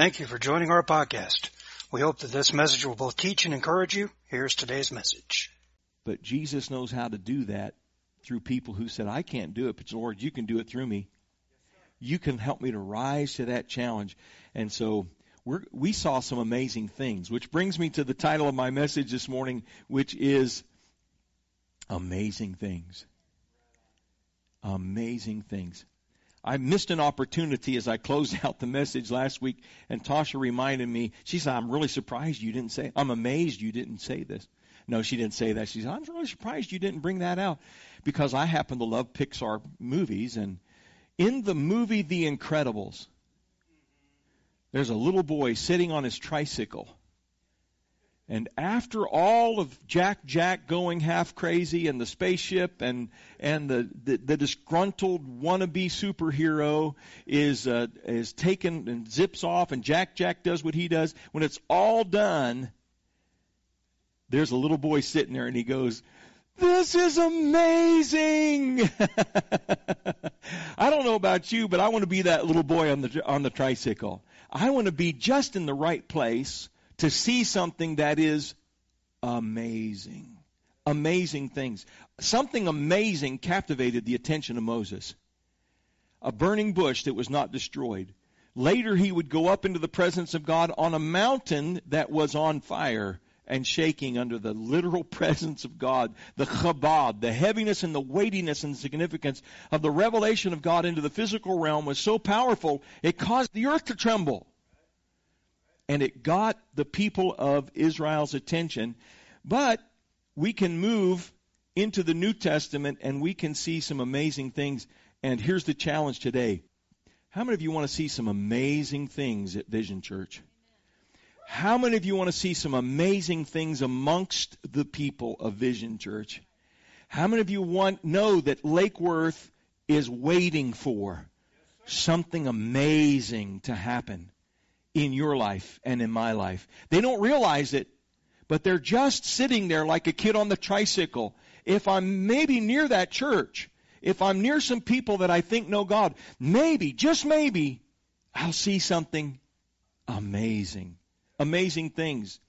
Thank you for joining our podcast. We hope that this message will both teach and encourage you. Here's today's message. But Jesus knows how to do that through people who said, I can't do it, but Lord, you can do it through me. You can help me to rise to that challenge. And so we're, we saw some amazing things, which brings me to the title of my message this morning, which is Amazing Things. Amazing Things. I missed an opportunity as I closed out the message last week, and Tasha reminded me, she said, I'm really surprised you didn't say, I'm amazed you didn't say this. No, she didn't say that. She said, I'm really surprised you didn't bring that out because I happen to love Pixar movies. And in the movie The Incredibles, there's a little boy sitting on his tricycle and after all of Jack Jack going half crazy and the spaceship and and the the, the disgruntled wannabe superhero is uh, is taken and zips off and Jack Jack does what he does, when it's all done, there's a little boy sitting there and he goes, this is amazing. I don't know about you, but I want to be that little boy on the on the tricycle. I want to be just in the right place to see something that is amazing. Amazing things. Something amazing captivated the attention of Moses. A burning bush that was not destroyed. Later, he would go up into the presence of God on a mountain that was on fire and shaking under the literal presence of God. The chabad, the heaviness and the weightiness and significance of the revelation of God into the physical realm was so powerful, it caused the earth to tremble and it got the people of Israel's attention. But we can move into the New Testament and we can see some amazing things. And here's the challenge today. How many of you want to see some amazing things at Vision Church? How many of you want to see some amazing things amongst the people of Vision Church? How many of you want know that Lake Worth is waiting for something amazing to happen? In your life and in my life. They don't realize it, but they're just sitting there like a kid on the tricycle. If I'm maybe near that church, if I'm near some people that I think know God, maybe, just maybe, I'll see something amazing. Amazing things.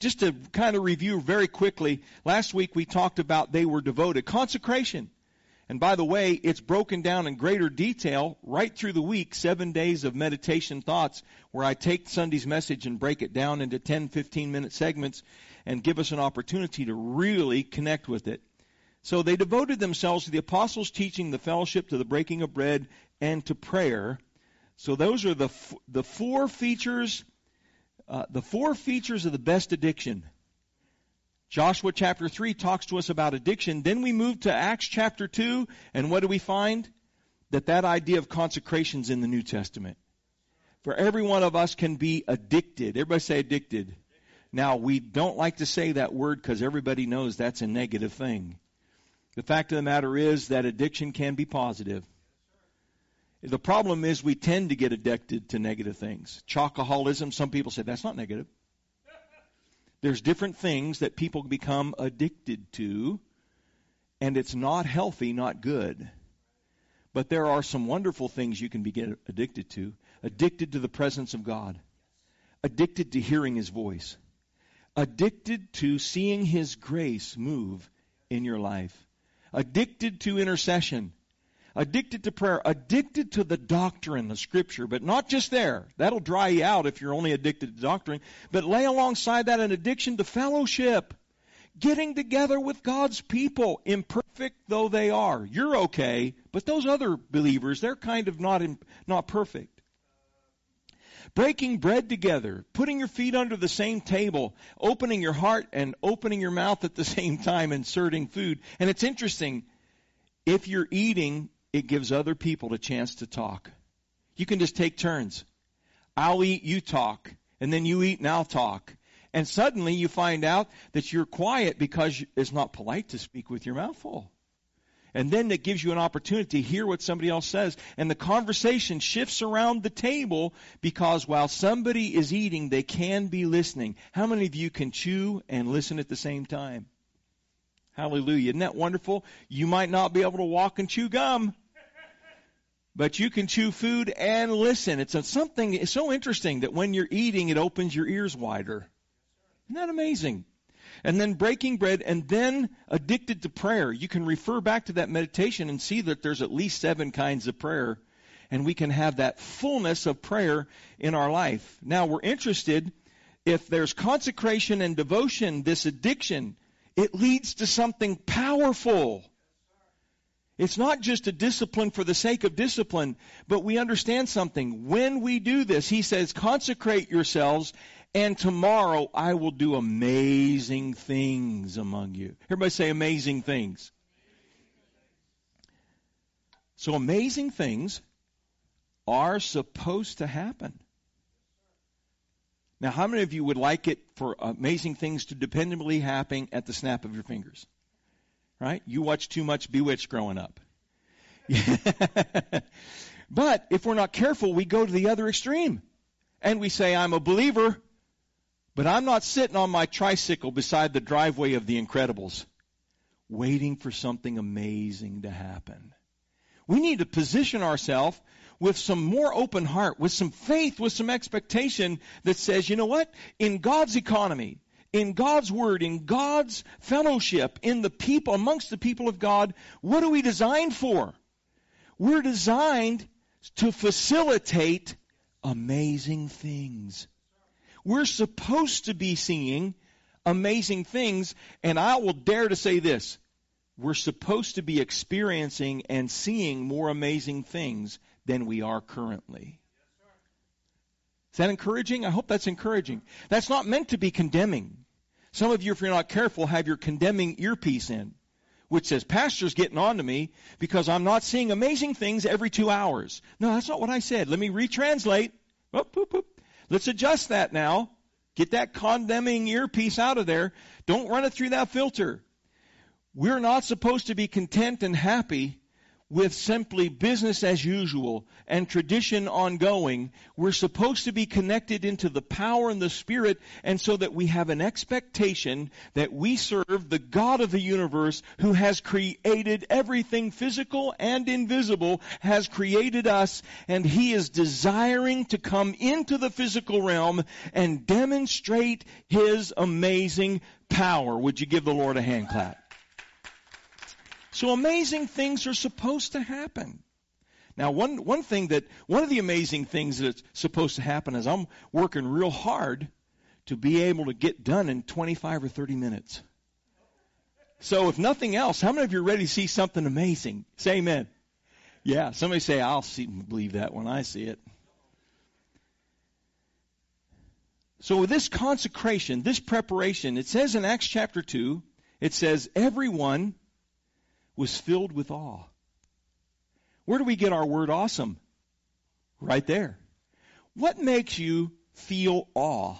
Just to kind of review very quickly, last week we talked about they were devoted. Consecration. And by the way, it's broken down in greater detail right through the week, seven days of meditation thoughts, where I take Sunday's message and break it down into 10, 15 minute segments and give us an opportunity to really connect with it. So they devoted themselves to the apostles' teaching, the fellowship, to the breaking of bread, and to prayer. So those are the f- the four features, uh, the four features of the best addiction. Joshua chapter 3 talks to us about addiction. Then we move to Acts chapter 2, and what do we find? That that idea of consecration is in the New Testament. For every one of us can be addicted. Everybody say addicted. Now, we don't like to say that word because everybody knows that's a negative thing. The fact of the matter is that addiction can be positive. The problem is we tend to get addicted to negative things. Chocoholism, some people say that's not negative. There's different things that people become addicted to, and it's not healthy, not good. But there are some wonderful things you can be addicted to. Addicted to the presence of God. Addicted to hearing His voice. Addicted to seeing His grace move in your life. Addicted to intercession addicted to prayer, addicted to the doctrine of Scripture, but not just there. That'll dry you out if you're only addicted to doctrine. But lay alongside that an addiction to fellowship, getting together with God's people, imperfect though they are. You're okay, but those other believers, they're kind of not in, not perfect. Breaking bread together, putting your feet under the same table, opening your heart and opening your mouth at the same time, inserting food. And it's interesting, if you're eating it gives other people a chance to talk. You can just take turns. I'll eat, you talk, and then you eat and I'll talk. And suddenly you find out that you're quiet because it's not polite to speak with your mouth full. And then it gives you an opportunity to hear what somebody else says. And the conversation shifts around the table because while somebody is eating, they can be listening. How many of you can chew and listen at the same time? Hallelujah. Isn't that wonderful? You might not be able to walk and chew gum, but you can chew food and listen. It's a, something it's so interesting that when you're eating, it opens your ears wider. Isn't that amazing? And then breaking bread and then addicted to prayer. You can refer back to that meditation and see that there's at least seven kinds of prayer. And we can have that fullness of prayer in our life. Now we're interested if there's consecration and devotion, this addiction, it leads to something powerful. It's not just a discipline for the sake of discipline, but we understand something. When we do this, he says, consecrate yourselves, and tomorrow I will do amazing things among you. Everybody say amazing things. So amazing things are supposed to happen. Now, how many of you would like it for amazing things to dependably happen at the snap of your fingers? Right? You watched too much Bewitched growing up. but if we're not careful, we go to the other extreme. And we say, I'm a believer, but I'm not sitting on my tricycle beside the driveway of the Incredibles, waiting for something amazing to happen. We need to position ourselves with some more open heart, with some faith, with some expectation that says, you know what? In God's economy, in God's word, in God's fellowship, in the people, amongst the people of God, what are we designed for? We're designed to facilitate amazing things. We're supposed to be seeing amazing things, and I will dare to say this. We're supposed to be experiencing and seeing more amazing things than we are currently. Is that encouraging? I hope that's encouraging. That's not meant to be condemning. Some of you, if you're not careful, have your condemning earpiece in, which says, Pastor's getting on to me because I'm not seeing amazing things every two hours. No, that's not what I said. Let me retranslate. Oop, oop, oop. Let's adjust that now. Get that condemning earpiece out of there. Don't run it through that filter. We're not supposed to be content and happy with simply business as usual and tradition ongoing. We're supposed to be connected into the power and the Spirit, and so that we have an expectation that we serve the God of the universe who has created everything physical and invisible, has created us, and He is desiring to come into the physical realm and demonstrate His amazing power. Would you give the Lord a hand clap? So amazing things are supposed to happen. Now, one, one thing that, one of the amazing things that's supposed to happen is I'm working real hard to be able to get done in 25 or 30 minutes. So if nothing else, how many of you are ready to see something amazing? Say amen. Yeah, somebody say, I'll see, believe that when I see it. So with this consecration, this preparation, it says in Acts chapter 2, it says, everyone was filled with awe. Where do we get our word awesome? Right there. What makes you feel awe?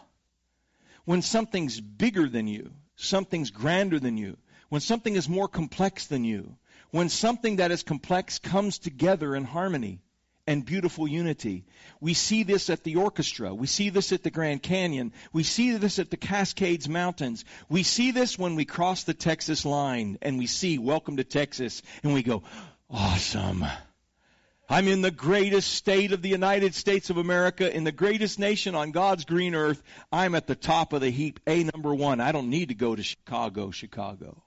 When something's bigger than you, something's grander than you, when something is more complex than you, when something that is complex comes together in harmony and beautiful unity. We see this at the orchestra. We see this at the Grand Canyon. We see this at the Cascades Mountains. We see this when we cross the Texas line and we see Welcome to Texas and we go, awesome. I'm in the greatest state of the United States of America, in the greatest nation on God's green earth. I'm at the top of the heap, A number one. I don't need to go to Chicago, Chicago.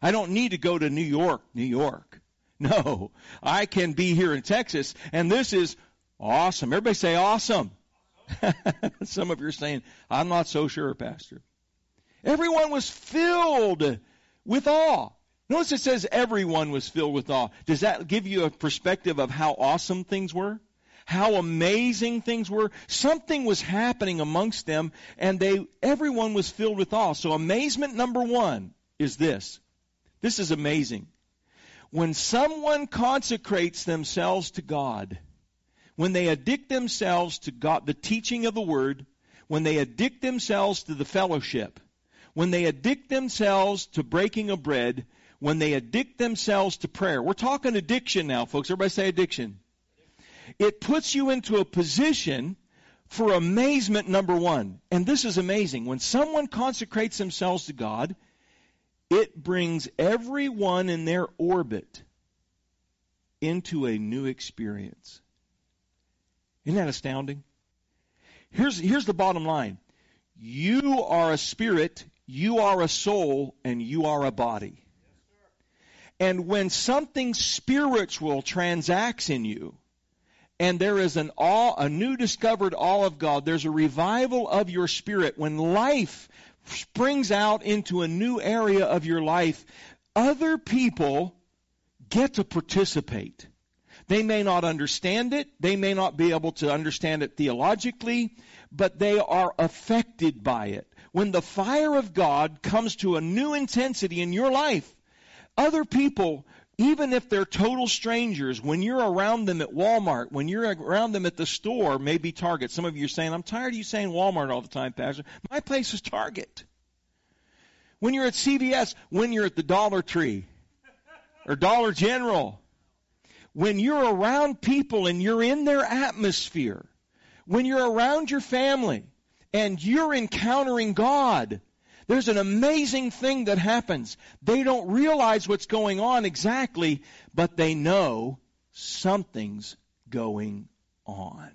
I don't need to go to New York, New York. No, I can be here in Texas, and this is awesome. Everybody say awesome. Some of you are saying, I'm not so sure, Pastor. Everyone was filled with awe. Notice it says everyone was filled with awe. Does that give you a perspective of how awesome things were? How amazing things were? Something was happening amongst them and they, everyone was filled with awe. So amazement number one is this. This is amazing. When someone consecrates themselves to God, when they addict themselves to God, the teaching of the Word, when they addict themselves to the fellowship, when they addict themselves to breaking of bread, when they addict themselves to prayer. We're talking addiction now, folks. Everybody say addiction. It puts you into a position for amazement, number one. And this is amazing. When someone consecrates themselves to God, it brings everyone in their orbit into a new experience. Isn't that astounding? Here's, here's the bottom line. You are a spirit, you are a soul, and you are a body. And when something spiritual transacts in you, and there is an awe, a new discovered awe of God, there's a revival of your spirit. When life springs out into a new area of your life, other people get to participate. They may not understand it. They may not be able to understand it theologically, but they are affected by it. When the fire of God comes to a new intensity in your life, other people, even if they're total strangers, when you're around them at Walmart, when you're around them at the store, maybe Target. Some of you are saying, I'm tired of you saying Walmart all the time, Pastor. My place is Target. When you're at CVS, when you're at the Dollar Tree or Dollar General, when you're around people and you're in their atmosphere, when you're around your family and you're encountering God, there's an amazing thing that happens. They don't realize what's going on exactly, but they know something's going on.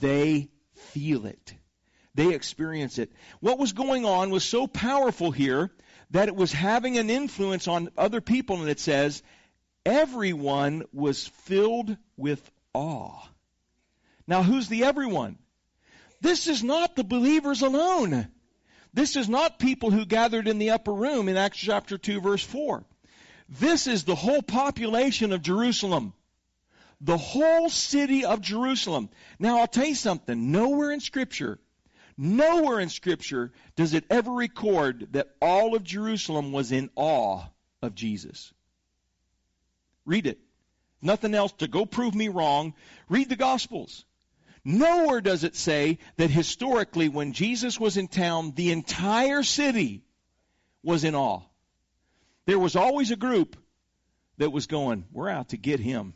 They feel it. They experience it. What was going on was so powerful here that it was having an influence on other people, and it says, everyone was filled with awe. Now, who's the everyone? This is not the believers alone. This is not people who gathered in the upper room in Acts chapter 2 verse 4. This is the whole population of Jerusalem. The whole city of Jerusalem. Now I'll tell you something. Nowhere in scripture, nowhere in scripture does it ever record that all of Jerusalem was in awe of Jesus. Read it. Nothing else to go prove me wrong. Read the Gospels. Nowhere does it say that historically, when Jesus was in town, the entire city was in awe. There was always a group that was going, We're out to get him.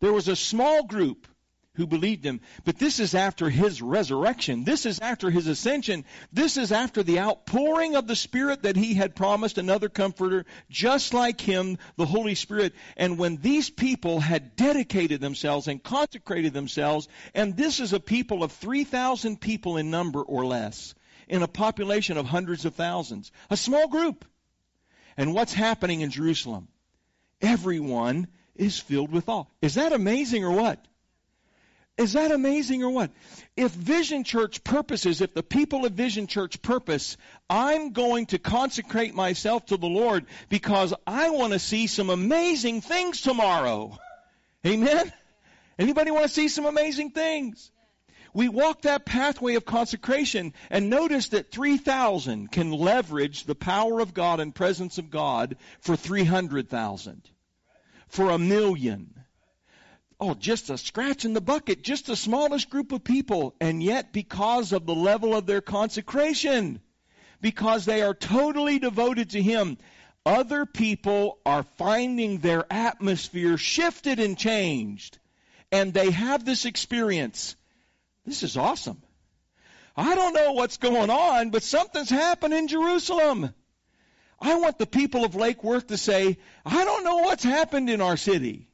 There was a small group who believed him. But this is after his resurrection. This is after his ascension. This is after the outpouring of the Spirit that he had promised another comforter, just like him, the Holy Spirit. And when these people had dedicated themselves and consecrated themselves, and this is a people of 3,000 people in number or less, in a population of hundreds of thousands, a small group. And what's happening in Jerusalem? Everyone is filled with awe. Is that amazing or what? Is that amazing or what? If Vision Church purposes, if the people of Vision Church purpose, I'm going to consecrate myself to the Lord because I want to see some amazing things tomorrow. Amen? Anybody want to see some amazing things? We walk that pathway of consecration and notice that 3,000 can leverage the power of God and presence of God for 300,000, for a million oh, just a scratch in the bucket, just the smallest group of people. And yet, because of the level of their consecration, because they are totally devoted to Him, other people are finding their atmosphere shifted and changed. And they have this experience. This is awesome. I don't know what's going on, but something's happened in Jerusalem. I want the people of Lake Worth to say, I don't know what's happened in our city.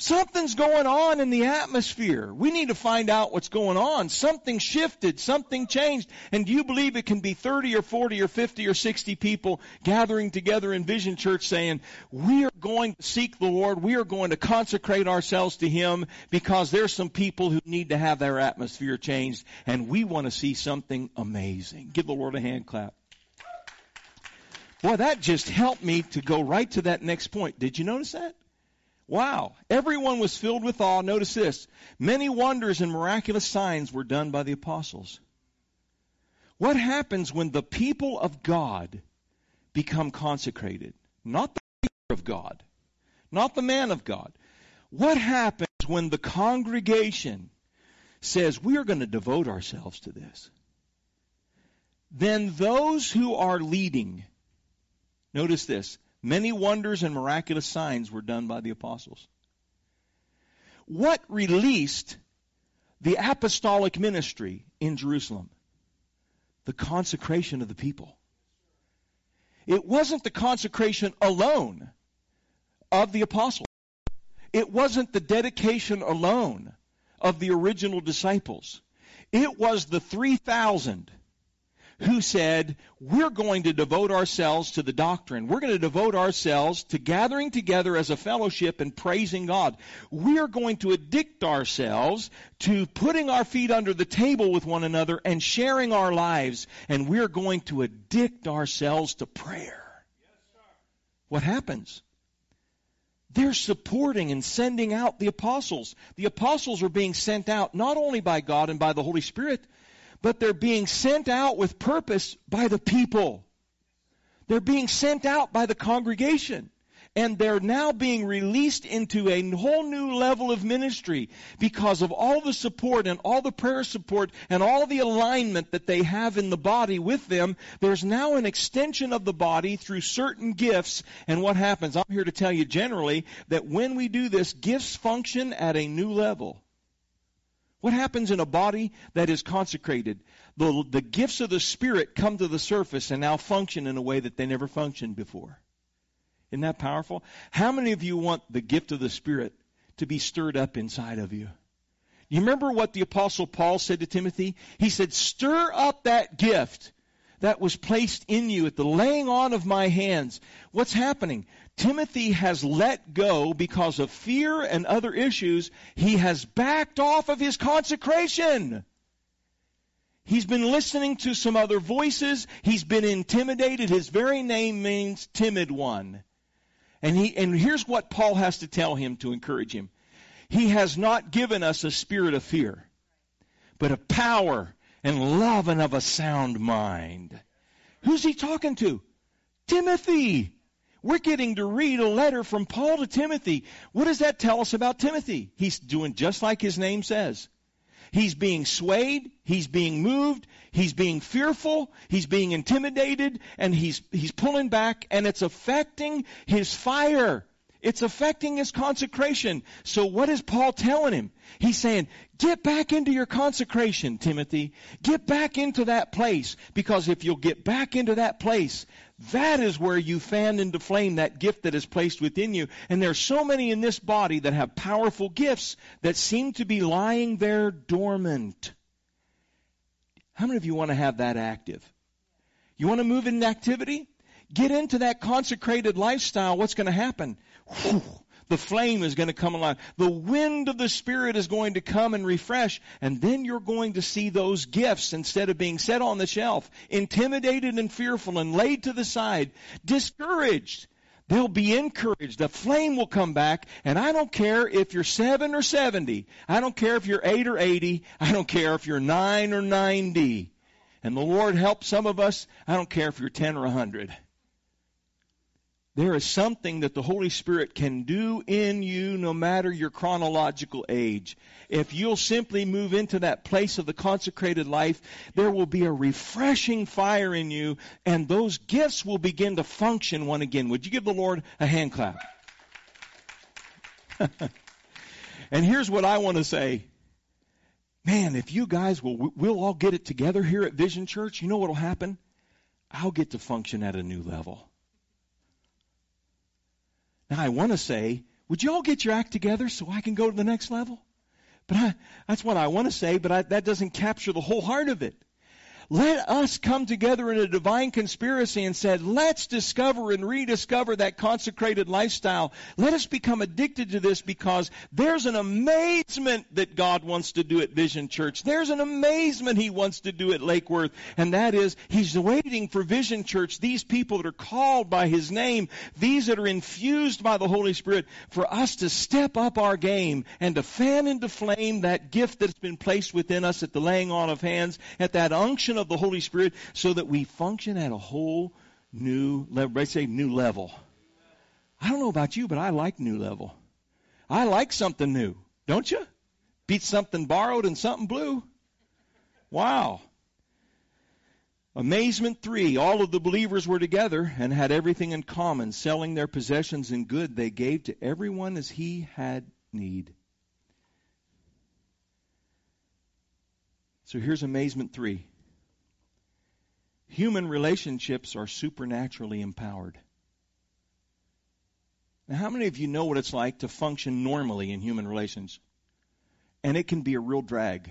Something's going on in the atmosphere. We need to find out what's going on. Something shifted. Something changed. And do you believe it can be 30 or 40 or 50 or 60 people gathering together in Vision Church saying, we are going to seek the Lord. We are going to consecrate ourselves to Him because there's some people who need to have their atmosphere changed and we want to see something amazing. Give the Lord a hand clap. Boy, that just helped me to go right to that next point. Did you notice that? Wow. Everyone was filled with awe. Notice this. Many wonders and miraculous signs were done by the apostles. What happens when the people of God become consecrated? Not the leader of God, not the man of God. What happens when the congregation says, we are going to devote ourselves to this? Then those who are leading, notice this, Many wonders and miraculous signs were done by the apostles. What released the apostolic ministry in Jerusalem? The consecration of the people. It wasn't the consecration alone of the apostles. It wasn't the dedication alone of the original disciples. It was the 3,000 who said, we're going to devote ourselves to the doctrine. We're going to devote ourselves to gathering together as a fellowship and praising God. We are going to addict ourselves to putting our feet under the table with one another and sharing our lives. And we're going to addict ourselves to prayer. What happens? They're supporting and sending out the apostles. The apostles are being sent out not only by God and by the Holy Spirit, but they're being sent out with purpose by the people. They're being sent out by the congregation. And they're now being released into a whole new level of ministry because of all the support and all the prayer support and all the alignment that they have in the body with them. There's now an extension of the body through certain gifts. And what happens? I'm here to tell you generally that when we do this, gifts function at a new level. What happens in a body that is consecrated? The, the gifts of the Spirit come to the surface and now function in a way that they never functioned before. Isn't that powerful? How many of you want the gift of the Spirit to be stirred up inside of you? You remember what the Apostle Paul said to Timothy? He said, Stir up that gift that was placed in you at the laying on of my hands. What's happening? Timothy has let go because of fear and other issues. He has backed off of his consecration. He's been listening to some other voices. He's been intimidated. His very name means timid one. And he, and here's what Paul has to tell him to encourage him. He has not given us a spirit of fear, but of power and love and of a sound mind. Who's he talking to? Timothy. We're getting to read a letter from Paul to Timothy. What does that tell us about Timothy? He's doing just like his name says. He's being swayed, he's being moved, he's being fearful, he's being intimidated, and he's he's pulling back and it's affecting his fire. It's affecting his consecration. So what is Paul telling him? He's saying, get back into your consecration, Timothy. Get back into that place. Because if you'll get back into that place, that is where you fan into flame that gift that is placed within you. And there are so many in this body that have powerful gifts that seem to be lying there dormant. How many of you want to have that active? You want to move in activity? Get into that consecrated lifestyle. What's going to happen? The flame is going to come alive. The wind of the Spirit is going to come and refresh. And then you're going to see those gifts, instead of being set on the shelf, intimidated and fearful and laid to the side, discouraged. They'll be encouraged. The flame will come back. And I don't care if you're 7 or 70. I don't care if you're 8 or 80. I don't care if you're 9 or 90. And the Lord help some of us. I don't care if you're 10 or a 100. There is something that the Holy Spirit can do in you no matter your chronological age. If you'll simply move into that place of the consecrated life, there will be a refreshing fire in you and those gifts will begin to function one again. Would you give the Lord a hand clap? and here's what I want to say. Man, if you guys will, we'll all get it together here at Vision Church, you know what will happen? I'll get to function at a new level. Now I want to say, would you all get your act together so I can go to the next level? But I, that's what I want to say, but I, that doesn't capture the whole heart of it. Let us come together in a divine conspiracy and said, let's discover and rediscover that consecrated lifestyle. Let us become addicted to this because there's an amazement that God wants to do at Vision Church. There's an amazement He wants to do at Lake Worth. And that is, He's waiting for Vision Church, these people that are called by His name, these that are infused by the Holy Spirit, for us to step up our game and to fan into flame that gift that's been placed within us at the laying on of hands, at that unction of the Holy Spirit so that we function at a whole new level. I say new level. I don't know about you, but I like new level. I like something new, don't you? Beat something borrowed and something blue. Wow. Amazement three. All of the believers were together and had everything in common, selling their possessions and good they gave to everyone as he had need. So here's amazement three. Human relationships are supernaturally empowered. Now, how many of you know what it's like to function normally in human relations? And it can be a real drag.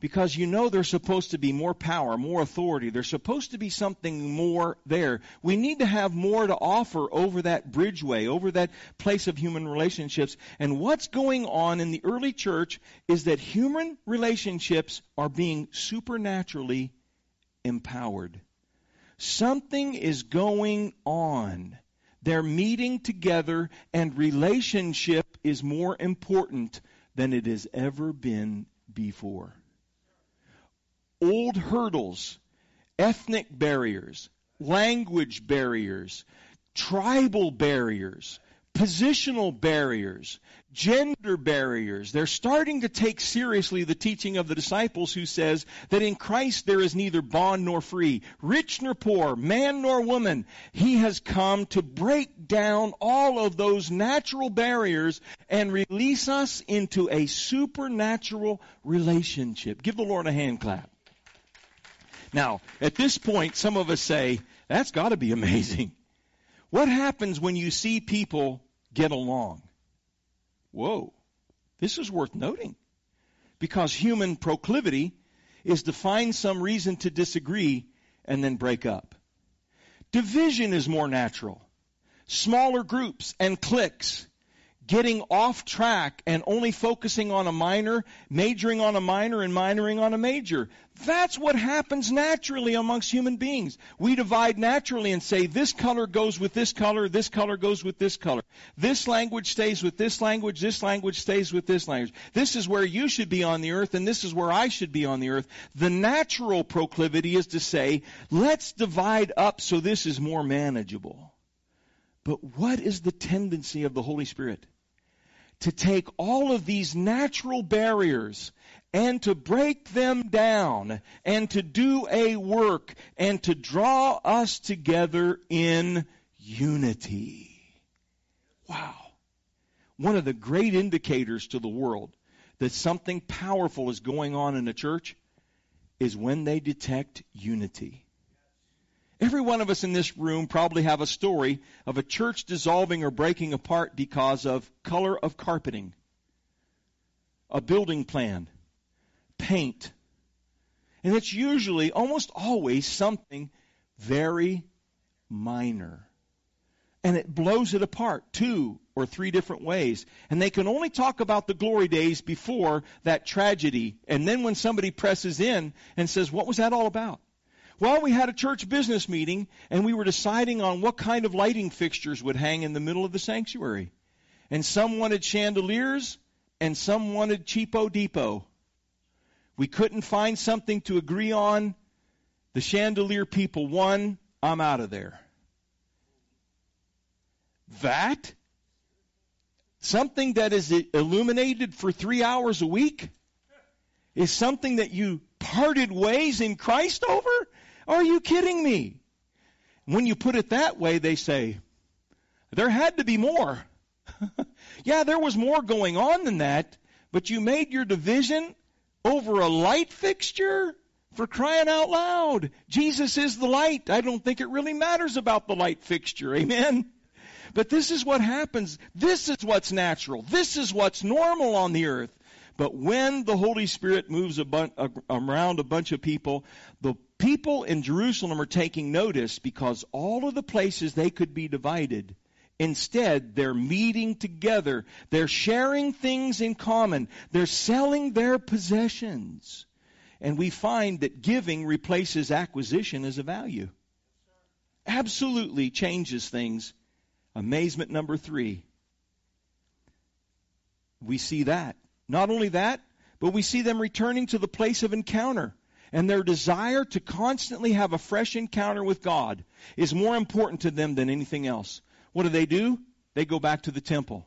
Because you know there's supposed to be more power, more authority. There's supposed to be something more there. We need to have more to offer over that bridgeway, over that place of human relationships. And what's going on in the early church is that human relationships are being supernaturally empowered. Something is going on. They're meeting together, and relationship is more important than it has ever been before. Old hurdles, ethnic barriers, language barriers, tribal barriers, positional barriers, gender barriers. They're starting to take seriously the teaching of the disciples who says that in Christ there is neither bond nor free, rich nor poor, man nor woman. He has come to break down all of those natural barriers and release us into a supernatural relationship. Give the Lord a hand clap. Now, at this point, some of us say, that's got to be amazing. What happens when you see people get along? Whoa, this is worth noting. Because human proclivity is to find some reason to disagree and then break up. Division is more natural. Smaller groups and cliques getting off track and only focusing on a minor, majoring on a minor, and minoring on a major. That's what happens naturally amongst human beings. We divide naturally and say this color goes with this color, this color goes with this color. This language stays with this language, this language stays with this language. This is where you should be on the earth, and this is where I should be on the earth. The natural proclivity is to say, let's divide up so this is more manageable. But what is the tendency of the Holy Spirit? To take all of these natural barriers and to break them down and to do a work and to draw us together in unity. Wow. One of the great indicators to the world that something powerful is going on in a church is when they detect unity. Every one of us in this room probably have a story of a church dissolving or breaking apart because of color of carpeting, a building plan, paint. And it's usually, almost always, something very minor. And it blows it apart two or three different ways. And they can only talk about the glory days before that tragedy. And then when somebody presses in and says, What was that all about? Well, we had a church business meeting and we were deciding on what kind of lighting fixtures would hang in the middle of the sanctuary. And some wanted chandeliers and some wanted cheapo depot. We couldn't find something to agree on. The chandelier people won. I'm out of there. That? Something that is illuminated for three hours a week? Is something that you parted ways in Christ over? Are you kidding me? When you put it that way, they say, there had to be more. yeah, there was more going on than that, but you made your division over a light fixture? For crying out loud. Jesus is the light. I don't think it really matters about the light fixture. Amen? But this is what happens. This is what's natural. This is what's normal on the earth. But when the Holy Spirit moves a bun- around a bunch of people, the people in Jerusalem are taking notice because all of the places they could be divided, instead they're meeting together. They're sharing things in common. They're selling their possessions. And we find that giving replaces acquisition as a value. Absolutely changes things. Amazement number three. We see that. Not only that, but we see them returning to the place of encounter and their desire to constantly have a fresh encounter with God is more important to them than anything else. What do they do? They go back to the temple.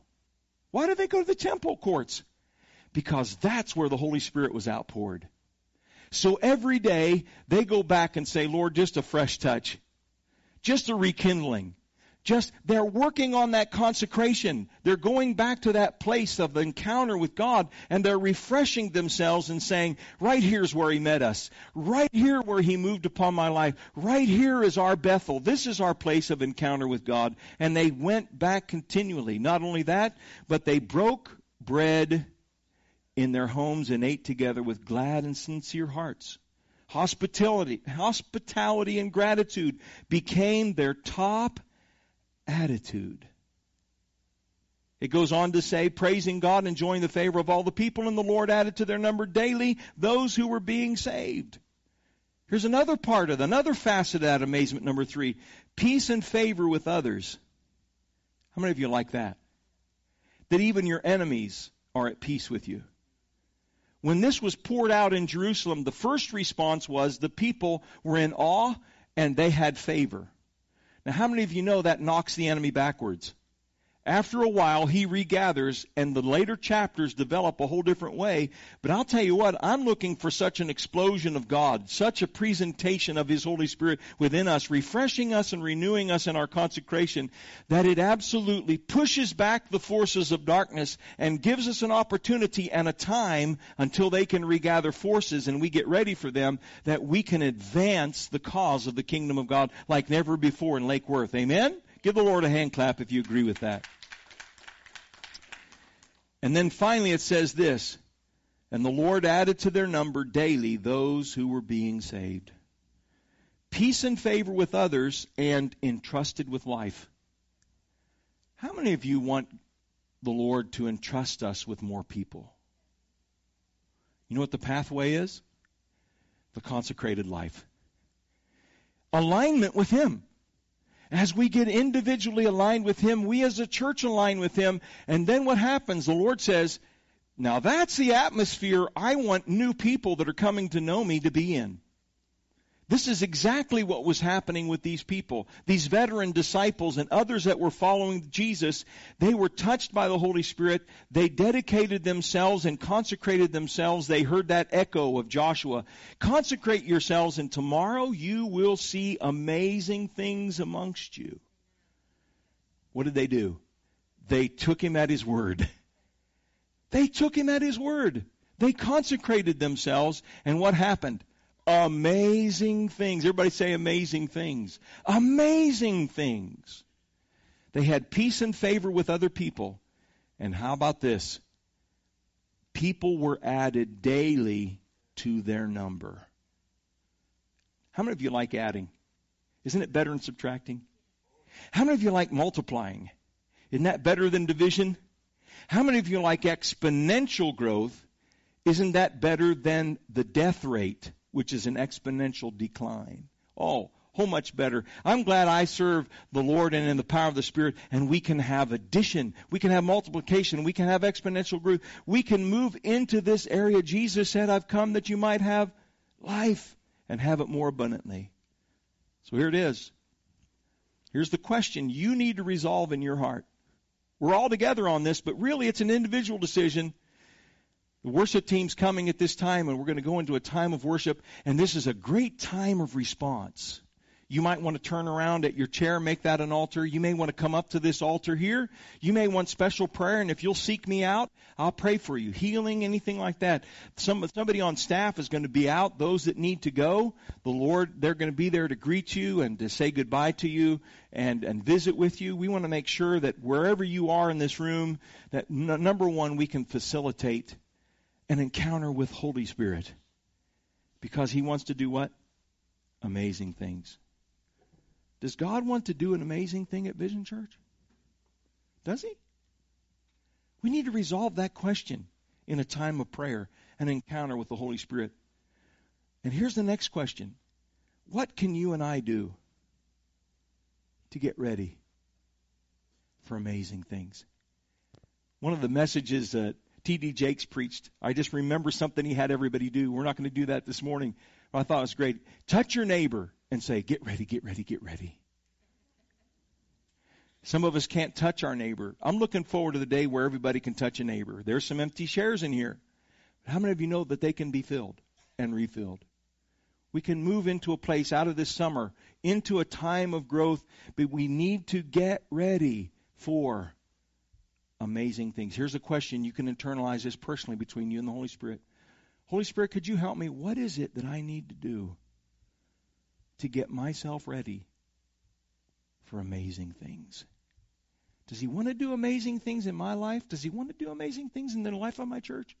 Why do they go to the temple courts? Because that's where the Holy Spirit was outpoured. So every day they go back and say, Lord, just a fresh touch, just a rekindling, just they're working on that consecration. They're going back to that place of the encounter with God and they're refreshing themselves and saying, right here's where he met us. Right here where he moved upon my life. Right here is our Bethel. This is our place of encounter with God. And they went back continually. Not only that, but they broke bread in their homes and ate together with glad and sincere hearts. Hospitality, hospitality and gratitude became their top attitude. It goes on to say, praising God, and enjoying the favor of all the people, and the Lord added to their number daily those who were being saved. Here's another part of another facet of that amazement, number three. Peace and favor with others. How many of you like that? That even your enemies are at peace with you. When this was poured out in Jerusalem, the first response was the people were in awe and they had favor. Now, how many of you know that knocks the enemy backwards? After a while, he regathers, and the later chapters develop a whole different way. But I'll tell you what, I'm looking for such an explosion of God, such a presentation of His Holy Spirit within us, refreshing us and renewing us in our consecration, that it absolutely pushes back the forces of darkness and gives us an opportunity and a time until they can regather forces and we get ready for them, that we can advance the cause of the kingdom of God like never before in Lake Worth. Amen? Give the Lord a hand clap if you agree with that. And then finally it says this And the Lord added to their number daily those who were being saved. Peace and favor with others and entrusted with life. How many of you want the Lord to entrust us with more people? You know what the pathway is? The consecrated life. Alignment with Him. As we get individually aligned with Him, we as a church align with Him, and then what happens? The Lord says, now that's the atmosphere I want new people that are coming to know me to be in. This is exactly what was happening with these people. These veteran disciples and others that were following Jesus, they were touched by the Holy Spirit. They dedicated themselves and consecrated themselves. They heard that echo of Joshua. Consecrate yourselves and tomorrow you will see amazing things amongst you. What did they do? They took him at his word. They took him at his word. They consecrated themselves and what happened? Amazing things. Everybody say amazing things. Amazing things. They had peace and favor with other people. And how about this? People were added daily to their number. How many of you like adding? Isn't it better than subtracting? How many of you like multiplying? Isn't that better than division? How many of you like exponential growth? Isn't that better than the death rate? Which is an exponential decline. Oh, how much better. I'm glad I serve the Lord and in the power of the Spirit, and we can have addition. We can have multiplication. We can have exponential growth. We can move into this area. Jesus said, I've come that you might have life and have it more abundantly. So here it is. Here's the question you need to resolve in your heart. We're all together on this, but really it's an individual decision. The worship team's coming at this time, and we're going to go into a time of worship, and this is a great time of response. You might want to turn around at your chair, make that an altar. You may want to come up to this altar here. You may want special prayer, and if you'll seek me out, I'll pray for you. Healing, anything like that. Some, somebody on staff is going to be out. Those that need to go, the Lord, they're going to be there to greet you and to say goodbye to you and, and visit with you. We want to make sure that wherever you are in this room, that n- number one, we can facilitate an encounter with Holy Spirit because he wants to do what? Amazing things. Does God want to do an amazing thing at Vision Church? Does he? We need to resolve that question in a time of prayer, an encounter with the Holy Spirit. And here's the next question What can you and I do to get ready for amazing things? One of the messages that T.D. Jakes preached. I just remember something he had everybody do. We're not going to do that this morning. But I thought it was great. Touch your neighbor and say, Get ready, get ready, get ready. Some of us can't touch our neighbor. I'm looking forward to the day where everybody can touch a neighbor. There's some empty chairs in here. But How many of you know that they can be filled and refilled? We can move into a place out of this summer, into a time of growth, but we need to get ready for amazing things. Here's a question you can internalize this personally between you and the Holy Spirit. Holy Spirit, could you help me? What is it that I need to do to get myself ready for amazing things? Does He want to do amazing things in my life? Does He want to do amazing things in the life of my church?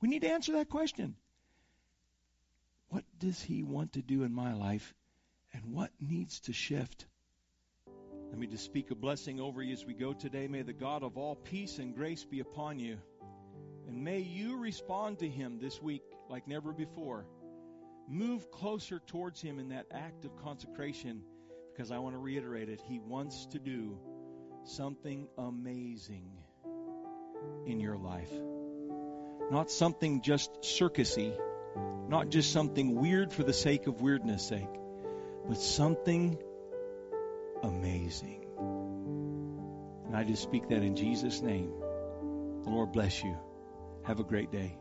We need to answer that question. What does He want to do in my life? And what needs to shift? Let me just speak a blessing over you as we go today. May the God of all peace and grace be upon you. And may you respond to Him this week like never before. Move closer towards Him in that act of consecration because I want to reiterate it. He wants to do something amazing in your life. Not something just circusy, not just something weird for the sake of weirdness sake, but something amazing. And I just speak that in Jesus' name. The Lord bless you. Have a great day.